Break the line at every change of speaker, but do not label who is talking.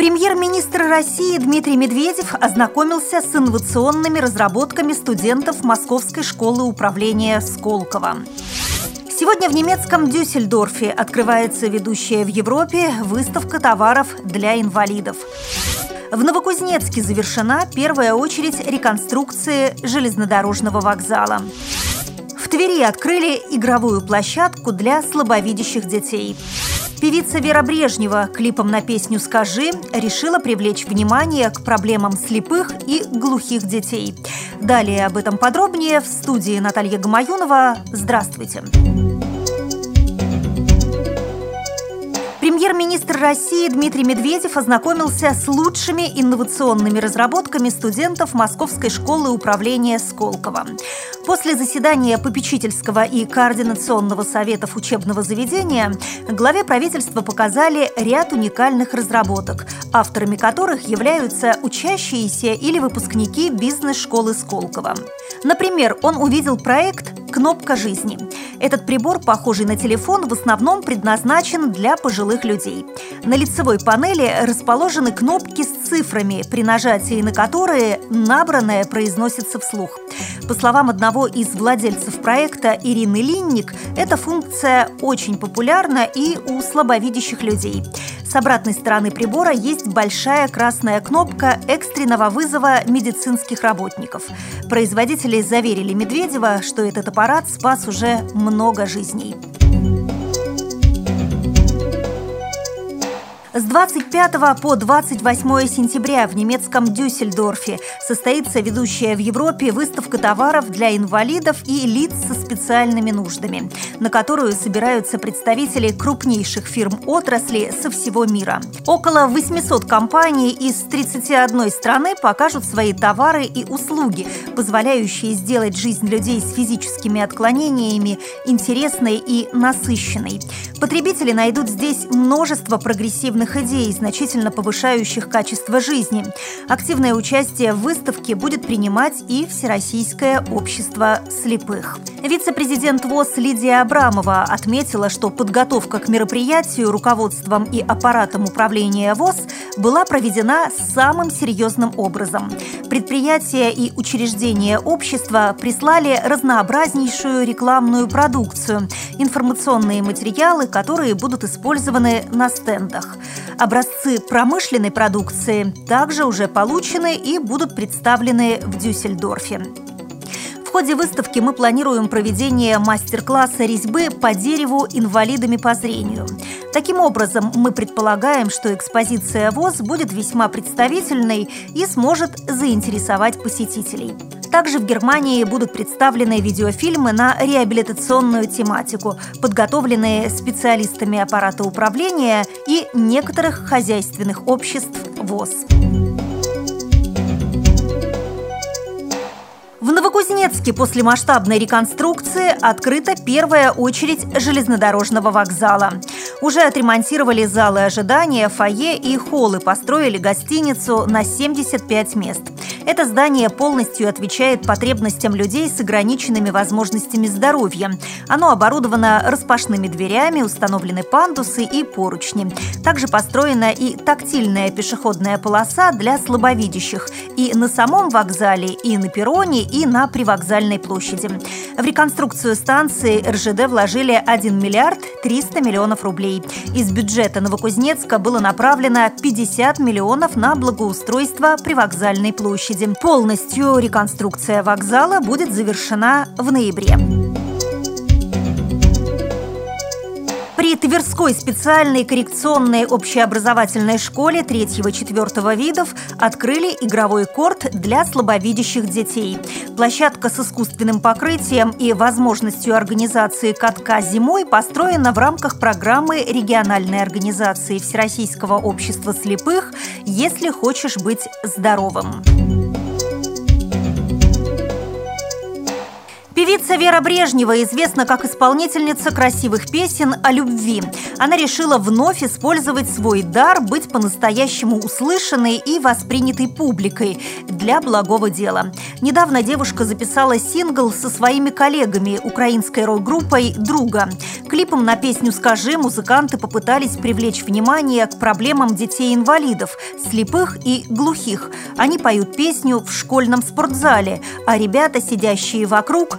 Премьер-министр России Дмитрий Медведев ознакомился с инновационными разработками студентов Московской школы управления Сколково. Сегодня в немецком Дюссельдорфе открывается ведущая в Европе выставка товаров для инвалидов. В Новокузнецке завершена первая очередь реконструкции железнодорожного вокзала. В Твери открыли игровую площадку для слабовидящих детей. Певица Вера Брежнева клипом на песню «Скажи» решила привлечь внимание к проблемам слепых и глухих детей. Далее об этом подробнее в студии Наталья Гамаюнова. Здравствуйте! Здравствуйте! Премьер-министр России Дмитрий Медведев ознакомился с лучшими инновационными разработками студентов Московской школы управления Сколково. После заседания попечительского и координационного советов учебного заведения главе правительства показали ряд уникальных разработок, авторами которых являются учащиеся или выпускники бизнес-школы Сколково. Например, он увидел проект «Кнопка жизни». Этот прибор, похожий на телефон, в основном предназначен для пожилых людей. На лицевой панели расположены кнопки с цифрами, при нажатии на которые набранное произносится вслух. По словам одного из владельцев проекта Ирины Линник, эта функция очень популярна и у слабовидящих людей. С обратной стороны прибора есть большая красная кнопка экстренного вызова медицинских работников. Производители заверили Медведева, что этот аппарат спас уже много жизней. С 25 по 28 сентября в немецком Дюссельдорфе состоится ведущая в Европе выставка товаров для инвалидов и лиц со специальными нуждами, на которую собираются представители крупнейших фирм отрасли со всего мира. Около 800 компаний из 31 страны покажут свои товары и услуги, позволяющие сделать жизнь людей с физическими отклонениями интересной и насыщенной. Потребители найдут здесь множество прогрессивных инновационных идей, значительно повышающих качество жизни. Активное участие в выставке будет принимать и Всероссийское общество слепых. Вице-президент ВОЗ Лидия Абрамова отметила, что подготовка к мероприятию руководством и аппаратом управления ВОЗ была проведена самым серьезным образом. Предприятия и учреждения общества прислали разнообразнейшую рекламную продукцию, информационные материалы, которые будут использованы на стендах. Образцы промышленной продукции также уже получены и будут представлены в Дюссельдорфе. В ходе выставки мы планируем проведение мастер-класса резьбы по дереву инвалидами по зрению. Таким образом, мы предполагаем, что экспозиция ВОЗ будет весьма представительной и сможет заинтересовать посетителей. Также в Германии будут представлены видеофильмы на реабилитационную тематику, подготовленные специалистами аппарата управления и некоторых хозяйственных обществ ВОЗ. В Новокузнецке после масштабной реконструкции открыта первая очередь железнодорожного вокзала. Уже отремонтировали залы ожидания, фойе и холлы, построили гостиницу на 75 мест. Это здание полностью отвечает потребностям людей с ограниченными возможностями здоровья. Оно оборудовано распашными дверями, установлены пандусы и поручни. Также построена и тактильная пешеходная полоса для слабовидящих и на самом вокзале, и на перроне, и на привокзальной площади. В реконструкцию станции РЖД вложили 1 миллиард 300 миллионов рублей. Из бюджета Новокузнецка было направлено 50 миллионов на благоустройство привокзальной площади. Полностью реконструкция вокзала будет завершена в ноябре. При Тверской специальной коррекционной общеобразовательной школе 3-4 видов открыли игровой корт для слабовидящих детей. Площадка с искусственным покрытием и возможностью организации катка зимой построена в рамках программы региональной организации Всероссийского общества слепых «Если хочешь быть здоровым». Певица Вера Брежнева известна как исполнительница красивых песен о любви. Она решила вновь использовать свой дар быть по-настоящему услышанной и воспринятой публикой для благого дела. Недавно девушка записала сингл со своими коллегами, украинской рок-группой «Друга». Клипом на песню «Скажи» музыканты попытались привлечь внимание к проблемам детей-инвалидов, слепых и глухих. Они поют песню в школьном спортзале, а ребята, сидящие вокруг,